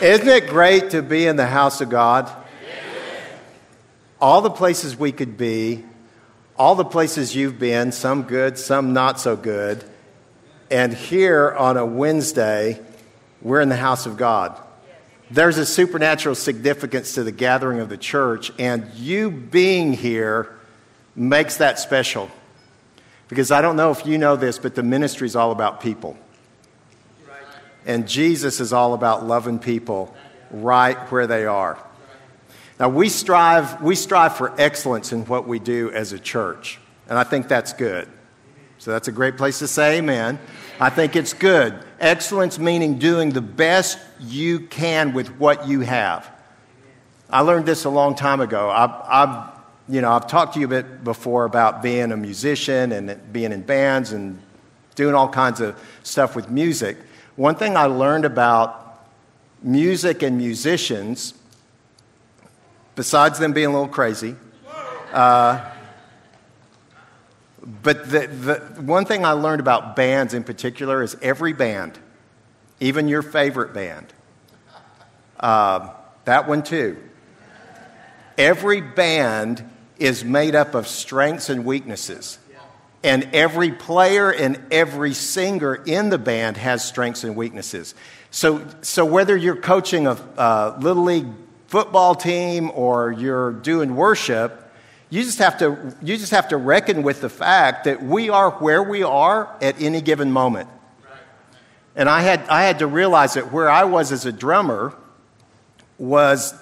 Isn't it great to be in the house of God? All the places we could be, all the places you've been, some good, some not so good. And here on a Wednesday, we're in the house of God. There's a supernatural significance to the gathering of the church, and you being here makes that special. Because I don't know if you know this, but the ministry is all about people. And Jesus is all about loving people right where they are. Now, we strive, we strive for excellence in what we do as a church, and I think that's good. So that's a great place to say amen. I think it's good. Excellence meaning doing the best you can with what you have. I learned this a long time ago. I've, I've, you know, I've talked to you a bit before about being a musician and being in bands and doing all kinds of stuff with music. One thing I learned about music and musicians besides them being a little crazy. Uh, but the, the one thing I learned about bands in particular is every band, even your favorite band, uh, that one too, every band is made up of strengths and weaknesses. And every player and every singer in the band has strengths and weaknesses. So, so whether you're coaching a uh, little league football team or you're doing worship, you just have to, you just have to reckon with the fact that we are where we are at any given moment. And I had, I had to realize that where I was as a drummer was,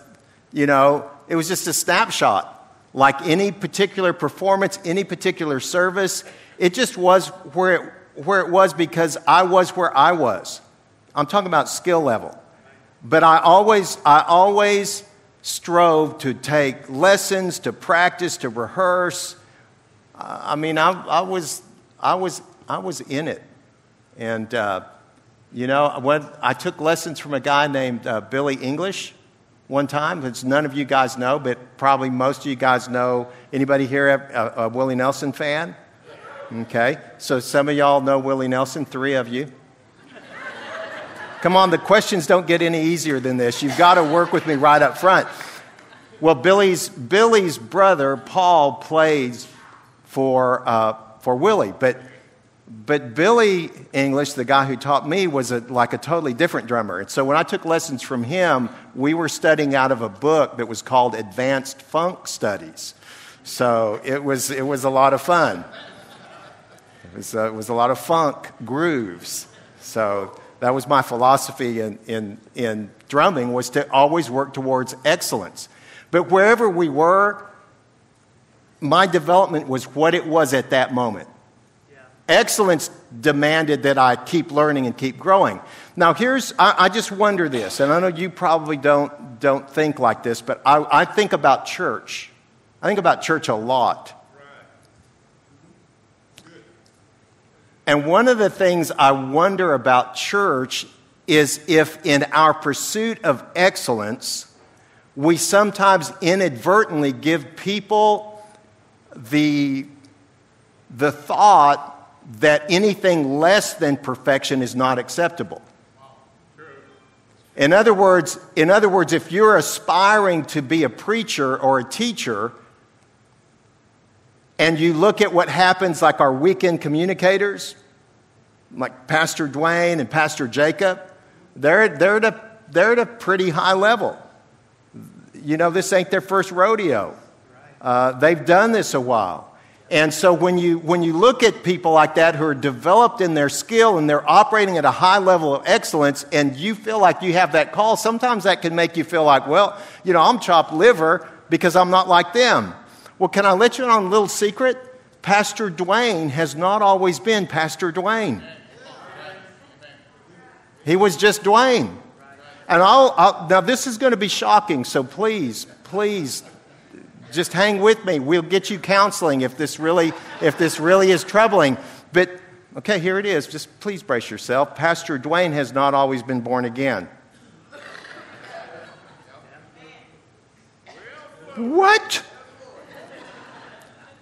you know, it was just a snapshot. Like any particular performance, any particular service, it just was where it, where it was because I was where I was. I'm talking about skill level. But I always, I always strove to take lessons, to practice, to rehearse. I mean, I, I was, I, was, I was in it. And, uh, you know, when I took lessons from a guy named uh, Billy English one time, which none of you guys know, but probably most of you guys know. Anybody here a, a Willie Nelson fan? Okay, so some of y'all know Willie Nelson, three of you. Come on, the questions don't get any easier than this. You've got to work with me right up front. Well, Billy's, Billy's brother, Paul, plays for, uh, for Willie, but, but Billy English, the guy who taught me, was a, like a totally different drummer. And so when I took lessons from him, we were studying out of a book that was called Advanced Funk Studies. So it was, it was a lot of fun. It was, uh, it was a lot of funk grooves. So that was my philosophy in, in, in drumming was to always work towards excellence. But wherever we were, my development was what it was at that moment. Excellence demanded that I keep learning and keep growing. Now, here's, I, I, just wonder this, and I know you probably don't, don't think like this, but I, I think about church. I think about church a lot. And one of the things I wonder about church is if, in our pursuit of excellence, we sometimes inadvertently give people the, the thought that anything less than perfection is not acceptable. In other words, in other words, if you're aspiring to be a preacher or a teacher, and you look at what happens, like our weekend communicators, like Pastor Dwayne and Pastor Jacob, they're, they're, at a, they're at a pretty high level. You know, this ain't their first rodeo. Uh, they've done this a while. And so when you, when you look at people like that who are developed in their skill and they're operating at a high level of excellence and you feel like you have that call, sometimes that can make you feel like, well, you know, I'm chopped liver because I'm not like them. Well, can I let you in on a little secret? Pastor Dwayne has not always been Pastor Dwayne. He was just Dwayne. And I'll, I'll, now this is going to be shocking, so please, please, just hang with me. We'll get you counseling if this really, if this really is troubling. But okay, here it is. Just please brace yourself. Pastor Dwayne has not always been born again. What?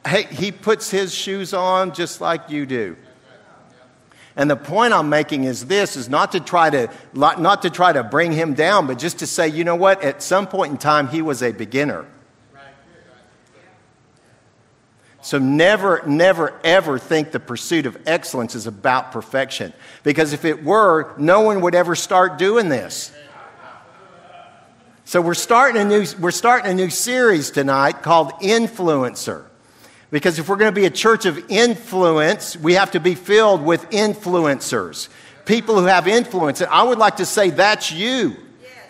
Hey, he puts his shoes on just like you do. And the point I'm making is this is not to try to not to try to bring him down, but just to say, you know what, at some point in time he was a beginner. So never, never, ever think the pursuit of excellence is about perfection. Because if it were, no one would ever start doing this. So we're starting a new, we're starting a new series tonight called Influencer. Because if we're going to be a church of influence, we have to be filled with influencers, people who have influence. And I would like to say that's you.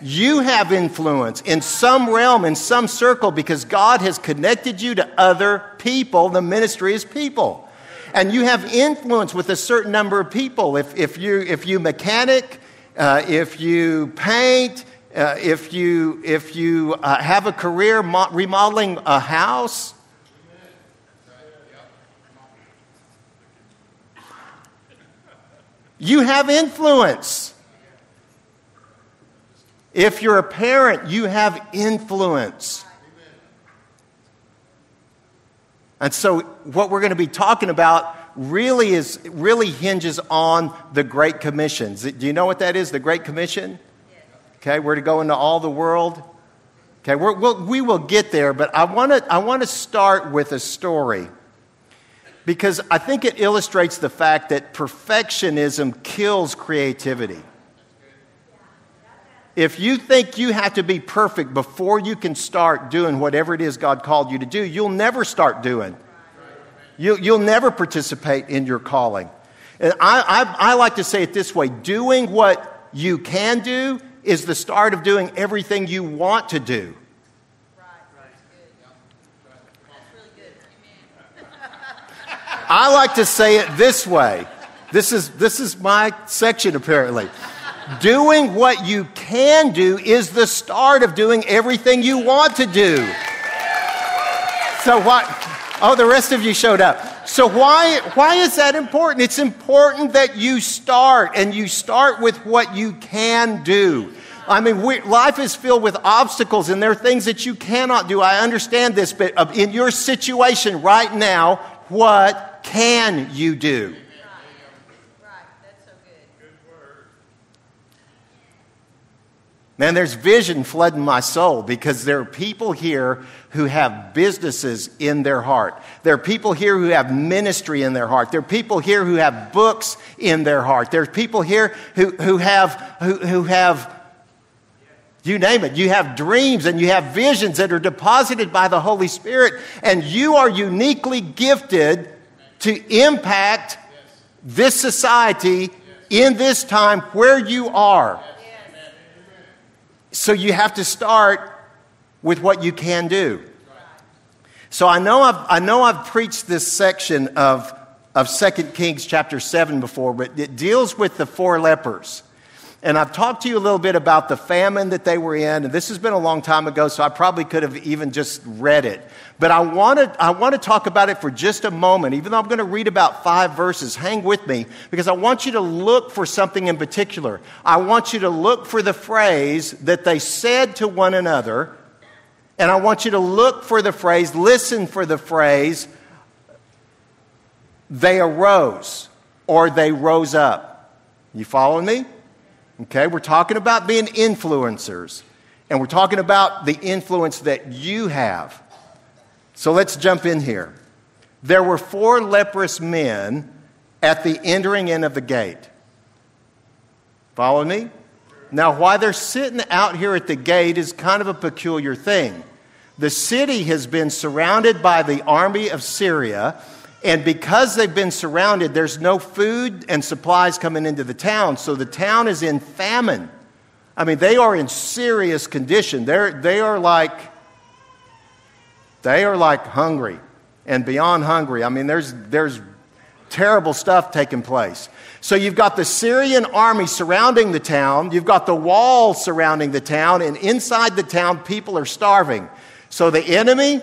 You have influence in some realm, in some circle, because God has connected you to other people. The ministry is people. And you have influence with a certain number of people. If, if, you, if you mechanic, uh, if you paint, uh, if you, if you uh, have a career mo- remodeling a house, You have influence. If you're a parent, you have influence. And so, what we're going to be talking about really is really hinges on the Great Commission. Do you know what that is? The Great Commission. Okay, we're to go into all the world. Okay, we will we will get there, but I want to I want to start with a story because I think it illustrates the fact that perfectionism kills creativity. If you think you have to be perfect before you can start doing whatever it is God called you to do, you'll never start doing. You, will never participate in your calling. And I, I, I like to say it this way doing what you can do is the start of doing everything you want to do. I like to say it this way. This is, this is my section, apparently. Doing what you can do is the start of doing everything you want to do. So, what? Oh, the rest of you showed up. So, why, why is that important? It's important that you start, and you start with what you can do. I mean, we, life is filled with obstacles, and there are things that you cannot do. I understand this, but in your situation right now, what can you do? Man, there's vision flooding my soul because there are people here who have businesses in their heart. There are people here who have ministry in their heart. There are people here who have books in their heart. There are people here who, who, have, who, who have, you name it, you have dreams and you have visions that are deposited by the Holy Spirit, and you are uniquely gifted to impact this society in this time where you are. So you have to start with what you can do. So I know I've, I know I've preached this section of, of 2 Kings chapter 7 before, but it deals with the four lepers. And I've talked to you a little bit about the famine that they were in, and this has been a long time ago, so I probably could have even just read it. But I want to, I want to talk about it for just a moment, even though I'm going to read about five verses. Hang with me, because I want you to look for something in particular. I want you to look for the phrase that they said to one another, and I want you to look for the phrase, listen for the phrase, they arose or they rose up. You following me? Okay, we're talking about being influencers, and we're talking about the influence that you have. So let's jump in here. There were four leprous men at the entering in of the gate. Follow me? Now, why they're sitting out here at the gate is kind of a peculiar thing. The city has been surrounded by the army of Syria, and because they've been surrounded, there's no food and supplies coming into the town. So the town is in famine. I mean, they are in serious condition. They're, they are like, they are like hungry and beyond hungry. I mean, there's, there's terrible stuff taking place. So you've got the Syrian army surrounding the town, you've got the wall surrounding the town, and inside the town, people are starving. So the enemy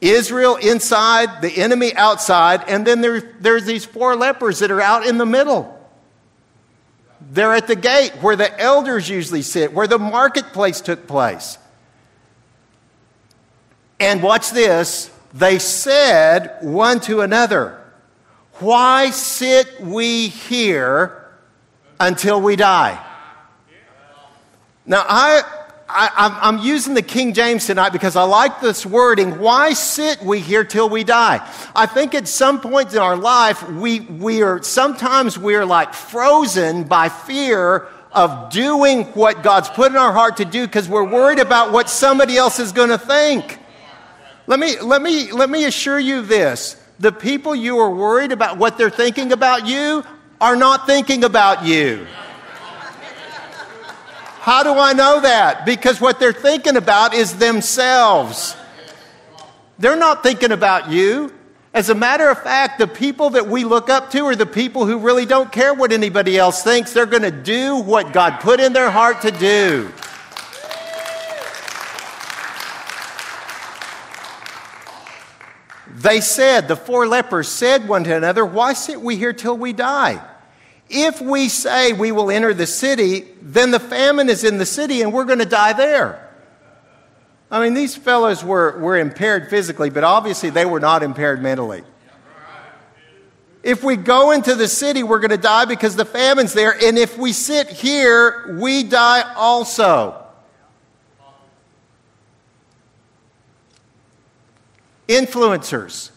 Israel inside, the enemy outside, and then there, there's these four lepers that are out in the middle. They're at the gate where the elders usually sit, where the marketplace took place. And watch this they said one to another, Why sit we here until we die? Now, I, I, am using the King James tonight because I like this wording. Why sit we here till we die? I think at some point in our life, we, we are sometimes we're like frozen by fear of doing what God's put in our heart to do because we're worried about what somebody else is going to think. Let me, let, me, let me assure you this the people you are worried about what they're thinking about you are not thinking about you. How do I know that? Because what they're thinking about is themselves. They're not thinking about you. As a matter of fact, the people that we look up to are the people who really don't care what anybody else thinks. They're going to do what God put in their heart to do. They said, the four lepers said one to another, Why sit we here till we die? If we say we will enter the city, then the famine is in the city and we're going to die there. I mean, these fellows were, were impaired physically, but obviously they were not impaired mentally. If we go into the city, we're going to die because the famine's there. And if we sit here, we die also. Influencers.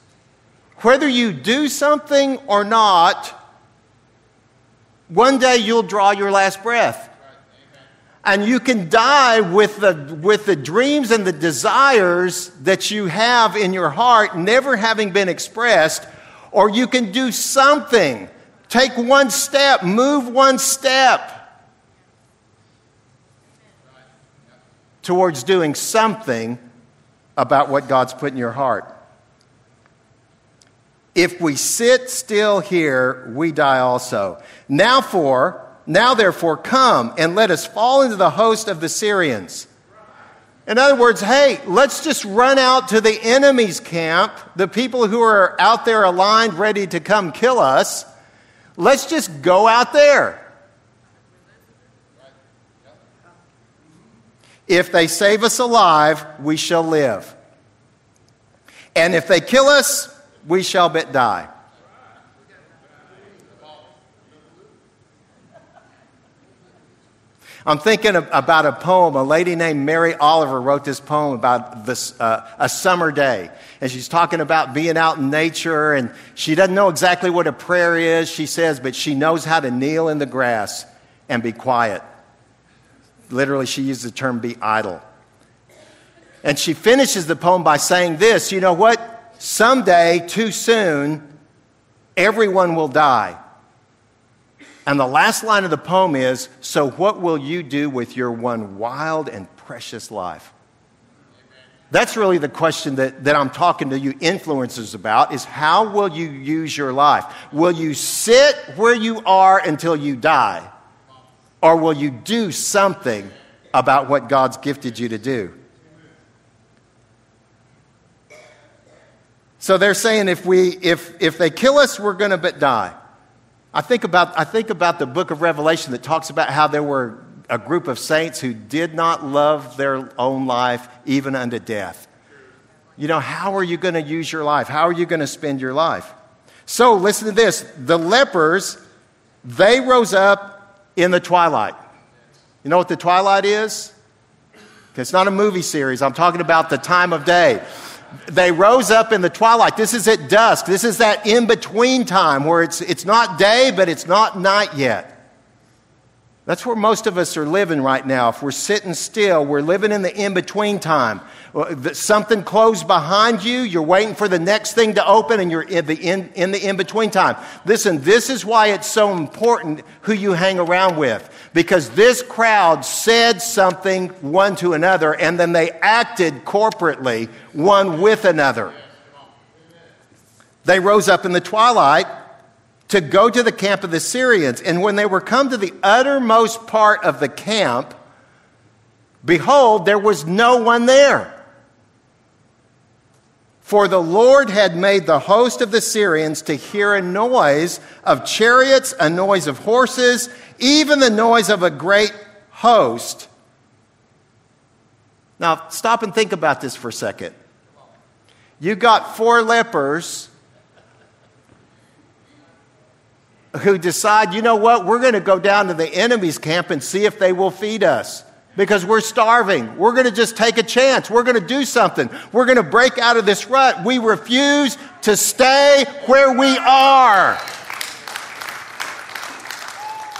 Whether you do something or not, one day you'll draw your last breath. And you can die with the, with the dreams and the desires that you have in your heart never having been expressed, or you can do something. Take one step, move one step towards doing something about what God's put in your heart. If we sit still here, we die also. Now for, now therefore come and let us fall into the host of the Syrians. In other words, hey, let's just run out to the enemy's camp, the people who are out there aligned, ready to come kill us. Let's just go out there. If they save us alive, we shall live. And if they kill us, we shall but die. I'm thinking about a poem. A lady named Mary Oliver wrote this poem about this, uh, a summer day. And she's talking about being out in nature, and she doesn't know exactly what a prayer is, she says, but she knows how to kneel in the grass and be quiet. Literally, she uses the term be idle. And she finishes the poem by saying this You know what? Someday, too soon, everyone will die. And the last line of the poem is So, what will you do with your one wild and precious life? That's really the question that, that I'm talking to you influencers about is how will you use your life? Will you sit where you are until you die? Or will you do something about what God's gifted you to do? So they're saying if, we, if, if they kill us, we're going to but die. I think, about, I think about the book of Revelation that talks about how there were a group of saints who did not love their own life even unto death. You know, how are you going to use your life? How are you going to spend your life? So listen to this the lepers, they rose up in the twilight. You know what the twilight is? It's not a movie series. I'm talking about the time of day they rose up in the twilight. This is at dusk. This is that in between time where it's, it's not day, but it's not night yet. That's where most of us are living right now. If we're sitting still, we're living in the in between time. Something closed behind you, you're waiting for the next thing to open, and you're in the in, between time. Listen, this is why it's so important who you hang around with. Because this crowd said something one to another, and then they acted corporately one with another. They rose up in the twilight to go to the camp of the Syrians. And when they were come to the uttermost part of the camp, behold, there was no one there. For the Lord had made the host of the Syrians to hear a noise of chariots, a noise of horses, even the noise of a great host. Now, stop and think about this for a second. You got four lepers who decide, you know what, we're going to go down to the enemy's camp and see if they will feed us because we're starving. We're going to just take a chance. We're going to do something. We're going to break out of this rut. We refuse to stay where we are.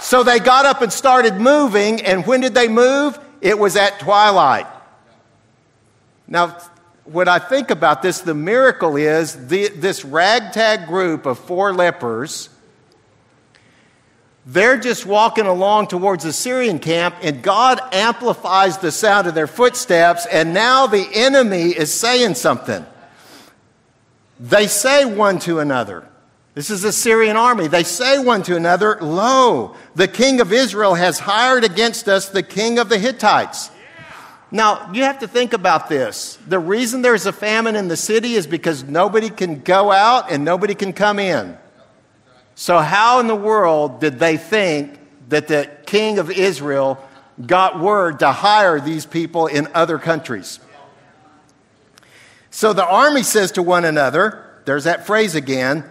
So they got up and started moving, and when did they move? It was at twilight. Now, when I think about this, the miracle is the, this ragtag group of four lepers they're just walking along towards the Syrian camp, and God amplifies the sound of their footsteps, and now the enemy is saying something. They say one to another, This is the Syrian army. They say one to another, Lo, the king of Israel has hired against us the king of the Hittites. Now, you have to think about this. The reason there's a famine in the city is because nobody can go out and nobody can come in. So, how in the world did they think that the king of Israel got word to hire these people in other countries? So the army says to one another, there's that phrase again,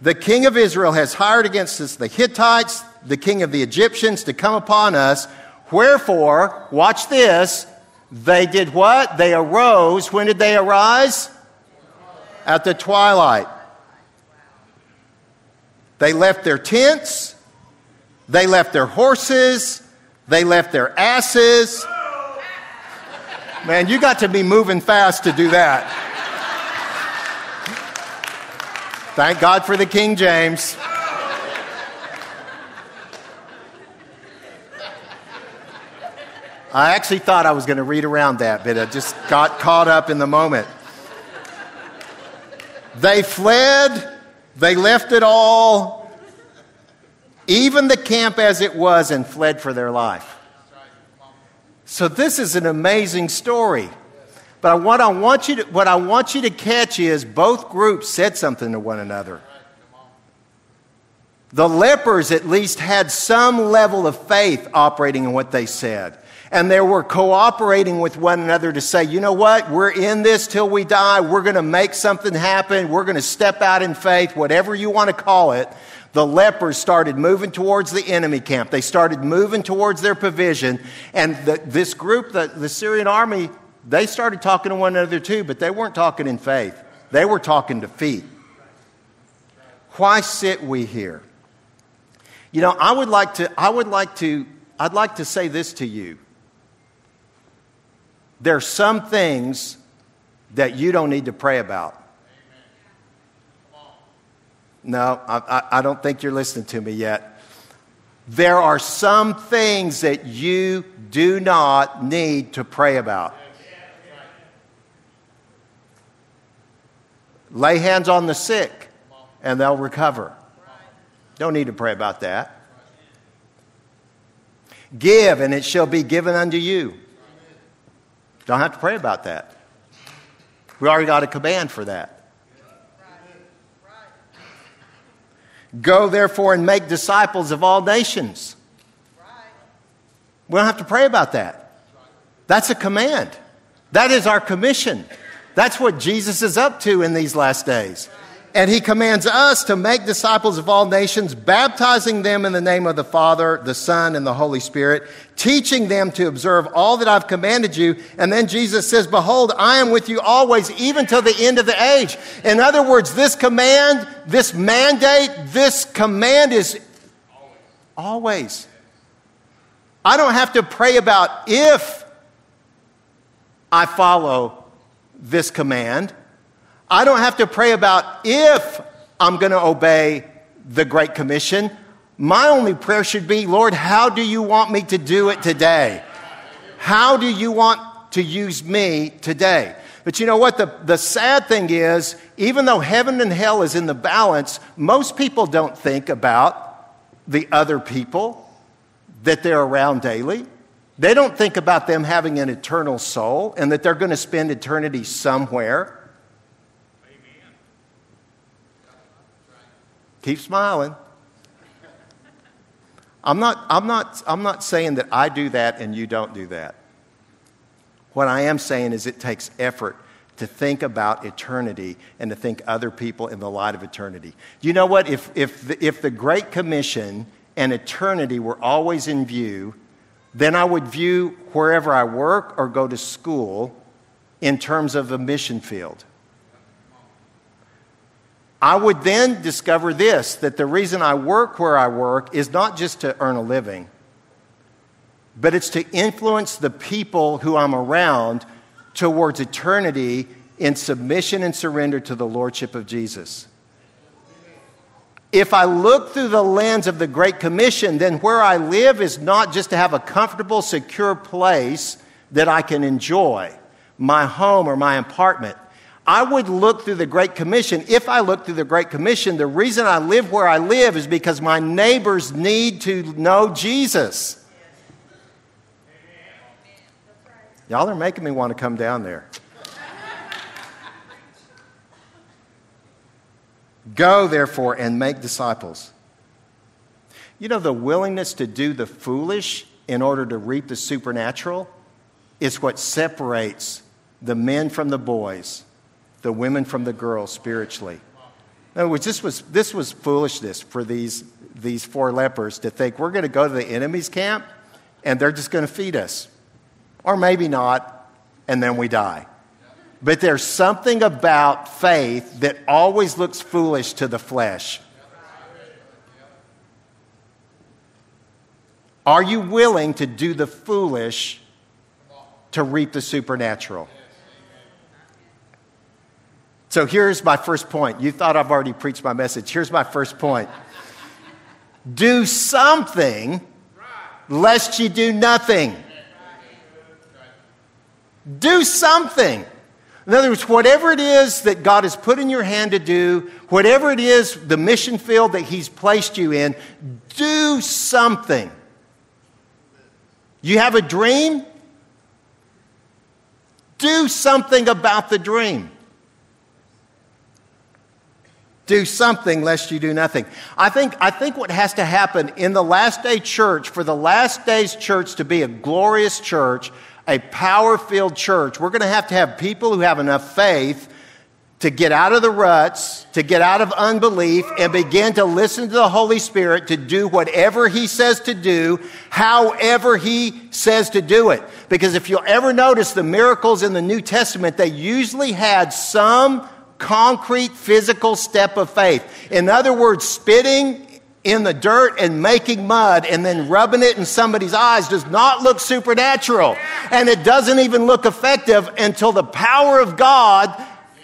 the king of Israel has hired against us the Hittites, the king of the Egyptians to come upon us. Wherefore, watch this, they did what? They arose. When did they arise? At the twilight. They left their tents, they left their horses, they left their asses. Man, you got to be moving fast to do that. Thank God for the King James. I actually thought I was going to read around that, but I just got caught up in the moment. They fled they left it all, even the camp as it was, and fled for their life. So, this is an amazing story. But what I want you to, what I want you to catch is both groups said something to one another. The lepers at least had some level of faith operating in what they said and they were cooperating with one another to say, you know what, we're in this till we die. We're going to make something happen. We're going to step out in faith, whatever you want to call it. The lepers started moving towards the enemy camp. They started moving towards their provision. And the, this group, the, the Syrian army, they started talking to one another too, but they weren't talking in faith. They were talking defeat. Why sit we here? You know, I would like to, I would like to, I'd like to say this to you. There are some things that you don't need to pray about. No, I, I, don't think you're listening to me yet. There are some things that you do not need to pray about. Lay hands on the sick and they'll recover. Don't need to pray about that. Give and it shall be given unto you. Don't have to pray about that. We already got a command for that. Go therefore and make disciples of all nations. We don't have to pray about that. That's a command. That is our commission. That's what Jesus is up to in these last days. And he commands us to make disciples of all nations, baptizing them in the name of the Father, the Son, and the Holy Spirit, teaching them to observe all that I've commanded you. And then Jesus says, Behold, I am with you always, even till the end of the age. In other words, this command, this mandate, this command is always. I don't have to pray about if I follow this command. I don't have to pray about if I'm going to obey the Great Commission. My only prayer should be, Lord, how do you want me to do it today? How do you want to use me today? But you know what? The, the sad thing is, even though heaven and hell is in the balance, most people don't think about the other people that they're around daily. They don't think about them having an eternal soul and that they're going to spend eternity somewhere. Keep smiling. I'm not, I'm, not, I'm not saying that I do that and you don't do that. What I am saying is it takes effort to think about eternity and to think other people in the light of eternity. You know what? If, if, the, if the Great Commission and eternity were always in view, then I would view wherever I work or go to school in terms of a mission field. I would then discover this that the reason I work where I work is not just to earn a living, but it's to influence the people who I'm around towards eternity in submission and surrender to the Lordship of Jesus. If I look through the lens of the Great Commission, then where I live is not just to have a comfortable, secure place that I can enjoy, my home or my apartment. I would look through the Great Commission. If I look through the Great Commission, the reason I live where I live is because my neighbors need to know Jesus. Y'all are making me want to come down there. Go, therefore, and make disciples. You know, the willingness to do the foolish in order to reap the supernatural is what separates the men from the boys, the women from the girls spiritually. In other words, this was, this was foolishness for these, these four lepers to think we're going to go to the enemy's camp and they're just going to feed us. Or maybe not, and then we die. But there's something about faith that always looks foolish to the flesh. Are you willing to do the foolish to reap the supernatural? So here's my first point. You thought I've already preached my message. Here's my first point do something lest you do nothing. Do something. In other words, whatever it is that God has put in your hand to do, whatever it is, the mission field that He's placed you in, do something. You have a dream? Do something about the dream. Do something lest you do nothing. I think, I think what has to happen in the last day church, for the last days church to be a glorious church, a power filled church, we're going to have to have people who have enough faith to get out of the ruts, to get out of unbelief, and begin to listen to the Holy Spirit to do whatever He says to do, however He says to do it. Because if you'll ever notice the miracles in the New Testament, they usually had some concrete physical step of faith. In other words, spitting in the dirt and making mud and then rubbing it in somebody's eyes does not look supernatural. And it doesn't even look effective until the power of God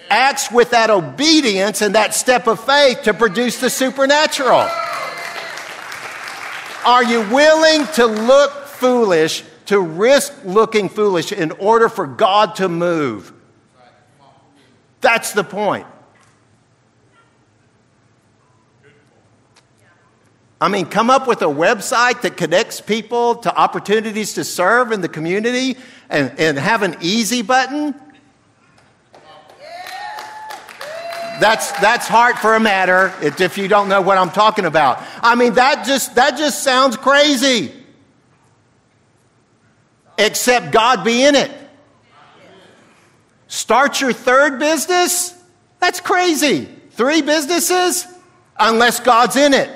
acts with that obedience and that step of faith to produce the supernatural. Are you willing to look foolish, to risk looking foolish in order for God to move? That's the point. I mean, come up with a website that connects people to opportunities to serve in the community and, and have an easy button. That's, that's heart for a matter if you don't know what I'm talking about. I mean, that just, that just sounds crazy. Except God be in it. Start your third business? That's crazy. Three businesses? Unless God's in it.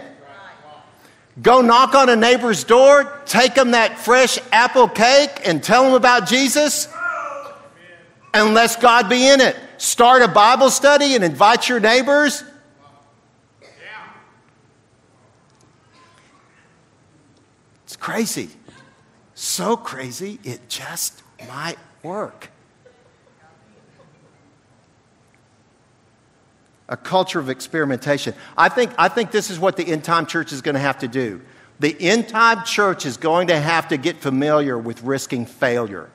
Go knock on a neighbor's door, take them that fresh apple cake, and tell them about Jesus? Unless God be in it. Start a Bible study and invite your neighbors? It's crazy. So crazy, it just might work. A culture of experimentation. I think, I think this is what the end time church is going to have to do. The end time church is going to have to get familiar with risking failure.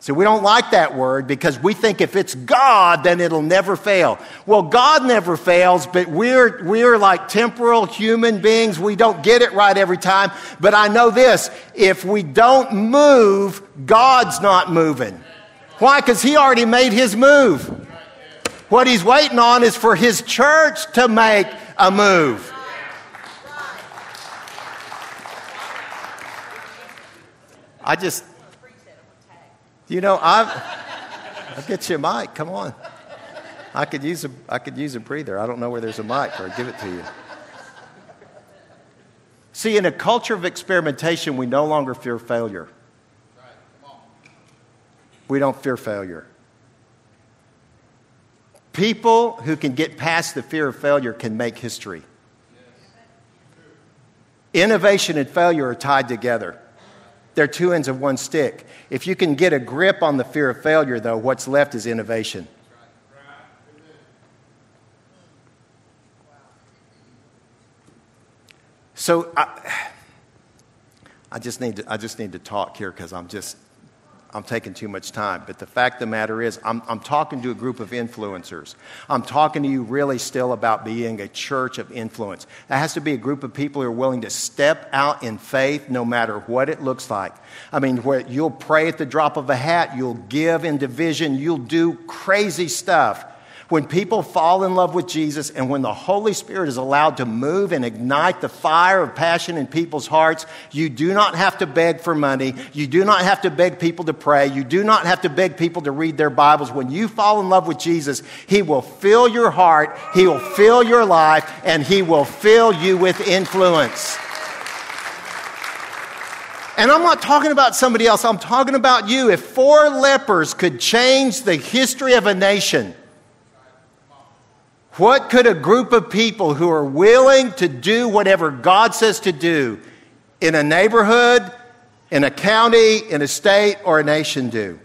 So we don't like that word because we think if it's God, then it'll never fail. Well, God never fails, but we're, we're like temporal human beings. We don't get it right every time. But I know this if we don't move, God's not moving. Why? Because He already made His move. What he's waiting on is for his church to make a move. I just, you know, I've, I'll get you a mic. Come on. I could use a, I could use a breather. I don't know where there's a mic, or I'll give it to you. See, in a culture of experimentation, we no longer fear failure. We don't fear failure. People who can get past the fear of failure can make history. Innovation and failure are tied together. They're two ends of one stick. If you can get a grip on the fear of failure, though, what's left is innovation. So I, I just need to, I just need to talk here because I'm just I'm taking too much time. But the fact of the matter is, I'm, I'm talking to a group of influencers. I'm talking to you really still about being a church of influence. That has to be a group of people who are willing to step out in faith no matter what it looks like. I mean, you'll pray at the drop of a hat, you'll give in division, you'll do crazy stuff when people fall in love with Jesus and when the Holy Spirit is allowed to move and ignite the fire of passion in people's hearts, you do not have to beg for money. You do not have to beg people to pray. You do not have to beg people to read their Bibles. When you fall in love with Jesus, He will fill your heart, He will fill your life, and He will fill you with influence. And I'm not talking about somebody else, I'm talking about you. If four lepers could change the history of a nation, what could a group of people who are willing to do whatever God says to do in a neighborhood, in a county, in a state, or a nation do?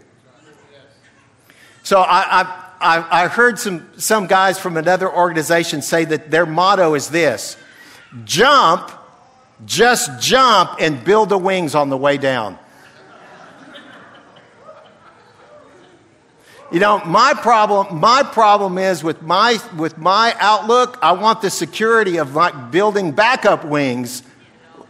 So I, I, I heard some, some guys from another organization say that their motto is this jump, just jump and build the wings on the way down. You know, my problem, my problem is with my, with my outlook, I want the security of like building backup wings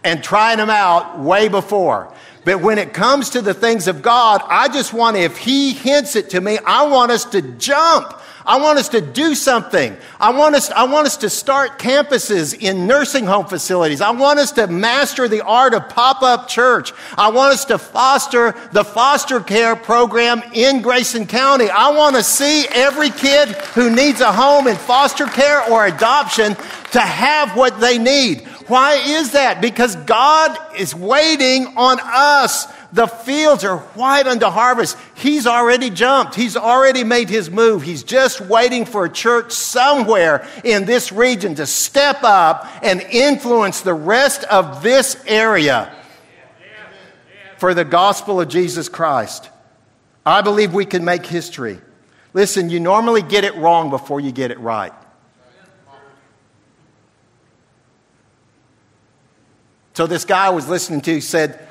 and trying them out way before. But when it comes to the things of God, I just want, if He hints it to me, I want us to jump. I want us to do something. I want us, I want us to start campuses in nursing home facilities. I want us to master the art of pop up church. I want us to foster the foster care program in Grayson County. I want to see every kid who needs a home in foster care or adoption to have what they need. Why is that? Because God is waiting on us the fields are white unto harvest. He's already jumped. He's already made his move. He's just waiting for a church somewhere in this region to step up and influence the rest of this area for the gospel of Jesus Christ. I believe we can make history. Listen, you normally get it wrong before you get it right. So, this guy I was listening to said,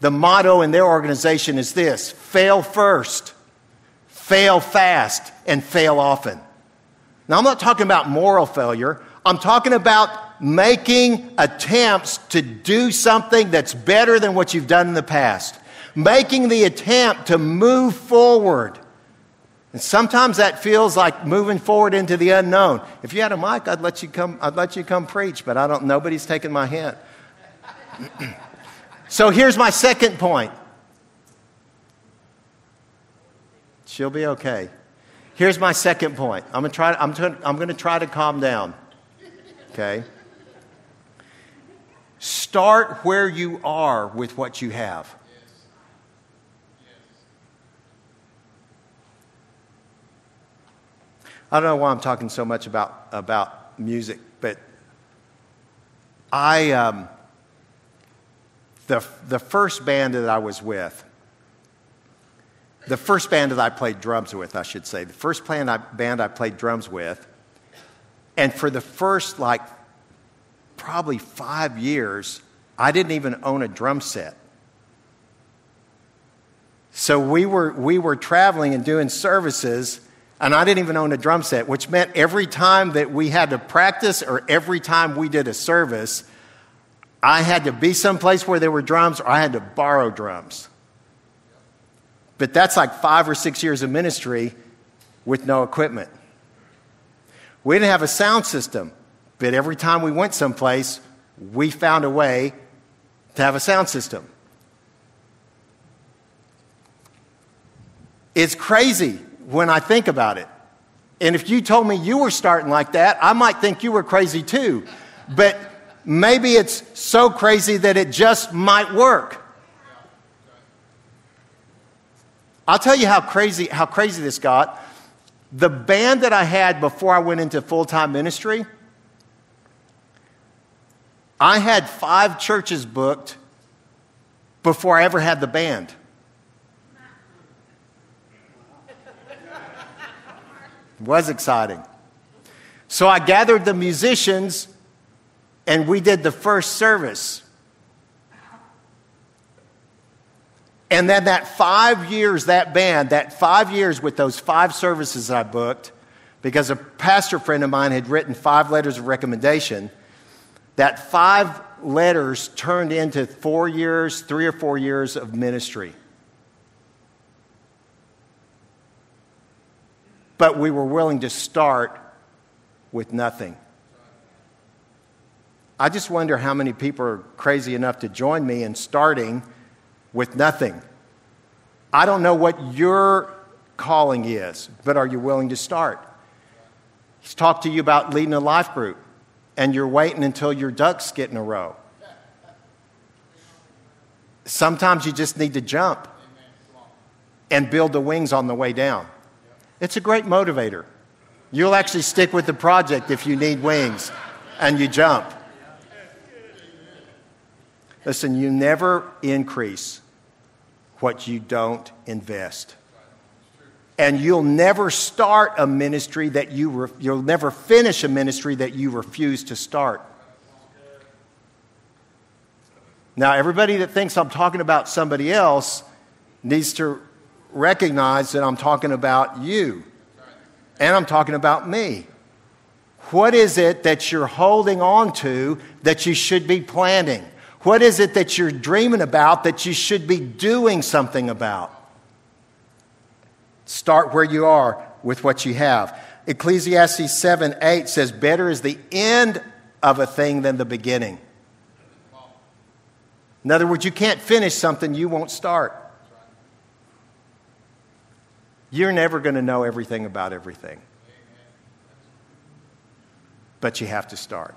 the motto in their organization is this fail first, fail fast, and fail often. Now, I'm not talking about moral failure. I'm talking about making attempts to do something that's better than what you've done in the past. Making the attempt to move forward. And sometimes that feels like moving forward into the unknown. If you had a mic, I'd let you come, I'd let you come preach, but I don't, nobody's taking my hint. So here's my second point. She'll be okay. Here's my second point. I'm going to try, I'm, to, I'm going to try to calm down. Okay? Start where you are with what you have. I don't know why I'm talking so much about, about music, but I. Um, the, the first band that I was with, the first band that I played drums with, I should say, the first band I, band I played drums with, and for the first like probably five years, I didn't even own a drum set. So we were, we were traveling and doing services, and I didn't even own a drum set, which meant every time that we had to practice or every time we did a service, I had to be someplace where there were drums or I had to borrow drums. But that's like five or six years of ministry with no equipment. We didn't have a sound system, but every time we went someplace, we found a way to have a sound system. It's crazy when I think about it. And if you told me you were starting like that, I might think you were crazy too. But maybe it's so crazy that it just might work. I'll tell you how crazy, how crazy this got. The band that I had before I went into full time ministry, I had five churches booked before I ever had the band. It was exciting. So I gathered the musicians and we did the first service. And then that five years, that band, that five years with those five services I booked, because a pastor friend of mine had written five letters of recommendation, that five letters turned into four years, three or four years of ministry. But we were willing to start with nothing. I just wonder how many people are crazy enough to join me in starting with nothing. I don't know what your calling is, but are you willing to start? He's talked to you about leading a life group, and you're waiting until your ducks get in a row. Sometimes you just need to jump and build the wings on the way down. It's a great motivator. You'll actually stick with the project if you need wings and you jump. Listen, you never increase what you don't invest. And you'll never start a ministry that you, re- you'll never finish a ministry that you refuse to start. Now, everybody that thinks I'm talking about somebody else needs to recognize that I'm talking about you and I'm talking about me. What is it that you're holding on to that you should be planting? What is it that you're dreaming about that you should be doing something about? Start where you are with what you have. Ecclesiastes 7 8 says, Better is the end of a thing than the beginning. In other words, you can't finish something you won't start. You're never going to know everything about everything. But you have to start.